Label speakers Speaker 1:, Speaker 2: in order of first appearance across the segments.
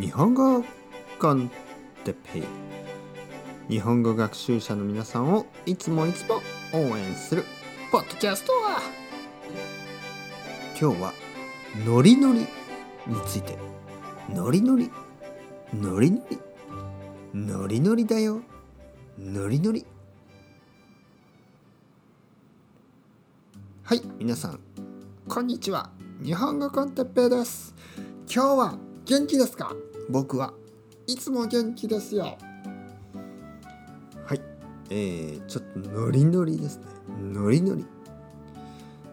Speaker 1: 日本語コンテペイ。日本語学習者の皆さんをいつもいつも応援するポッドキャストは今日はノリノリについて。ノリノリノリノリノリノリだよ。ノリノリ。はい皆さんこんにちは。日本語コンテッペイです。今日は元気ですか？僕は。いつも元気ですよ。はい。えー、ちょっとノリノリですね。ノリノリ。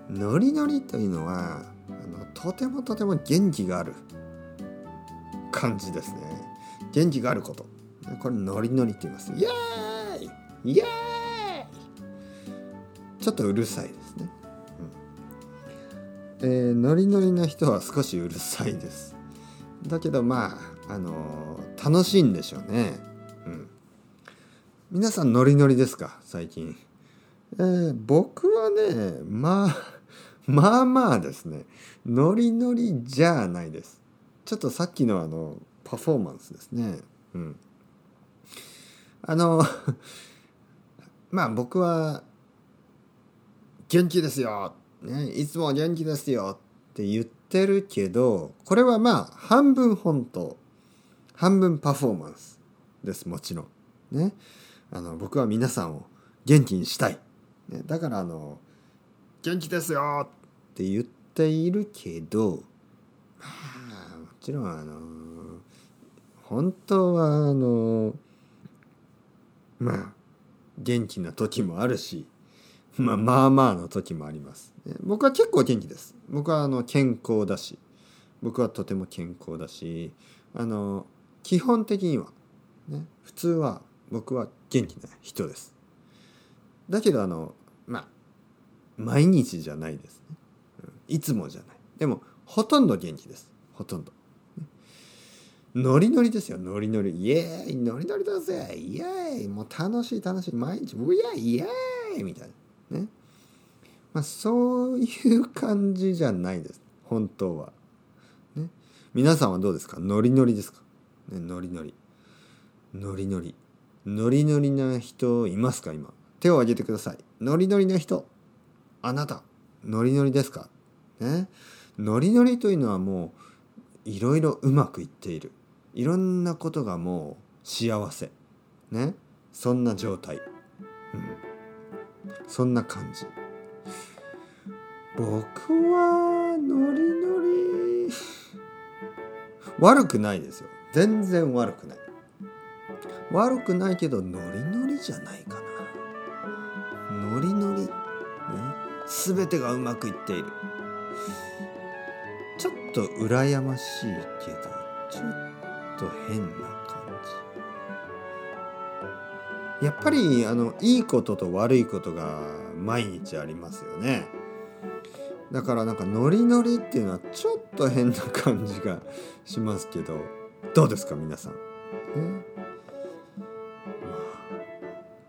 Speaker 1: ノリノリというのはあのとてもとても元気がある感じですね。元気があること。これノリノリって言います。イエーイ。イエーイ。ちょっとうるさいですね、うん、えー、ノリノリな人は少しうるさいです。だけどまああの、楽しいんでしょうね。うん。皆さんノリノリですか？最近。えー、僕はねまあ まあまあですね。ノリノリじゃないです。ちょっとさっきのあのパフォーマンスですね。うん。あの まあ僕は元気ですよ、ね、いつも元気ですよって言ってるけどこれはまあ半分本当半分パフォーマンスですもちろん。ね。あの僕は皆さんを元気にしたい、ね、だからあの元気ですよって言っているけどまあもちろんあの本当はあのまあ元気な時もあるし、まあ、まあまあの時もあります。ね。僕は結構元気です。僕はあの健康だし。僕はとても健康だしあの基本的には、ね、普通は僕は元気な人です。だけどあのまあ毎日じゃないですね。いつもじゃない。でもほとんど元気です。ほとんど。ノリノリですよ、ノリノリ。イエーイ、ノリノリだぜ、イエーイ、もう楽しい楽しい、毎日、うやイエーイみたいな。ね。まあ、そういう感じじゃないです、本当は。ね。皆さんはどうですか？ノリノリですか、ノリノリ。ノリノリ。ノリノリな人いますか今？手を挙げてください。ノリノリな人。あなた、ノリノリですか？ね？ノリノリというのはもう、いろいろうまくいっている。いろんなことがもう幸せね？そんな状態、うん、そんな感じ僕はノリノリ悪くないですよ全然悪くない。悪くないけどノリノリじゃないかな。ノリノリ？ね。全てがうまくいっている。ちょっと羨ましいけどちょっと変な感じ。やっぱりあのいいことと悪いことが毎日ありますよね。だからなんかノリノリっていうのはちょっと変な感じがしますけど。どうですか皆さん、ね、ま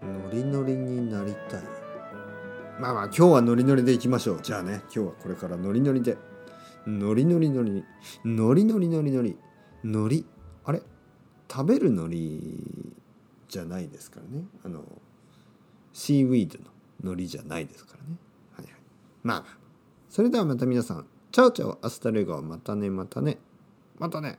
Speaker 1: あノリノリになりたい。まあまあ今日はノリノリでいきましょう。じゃあね今日はこれからノリノリで。ノリノリノリノリノリノリノリ。ノリ？あれ？食べる海苔じゃないですからね。あの seaweed の海苔じゃないですからね、はいはい、まあそれではまた皆さん。チャオチャオ。 Hasta luego。またねまたね。またね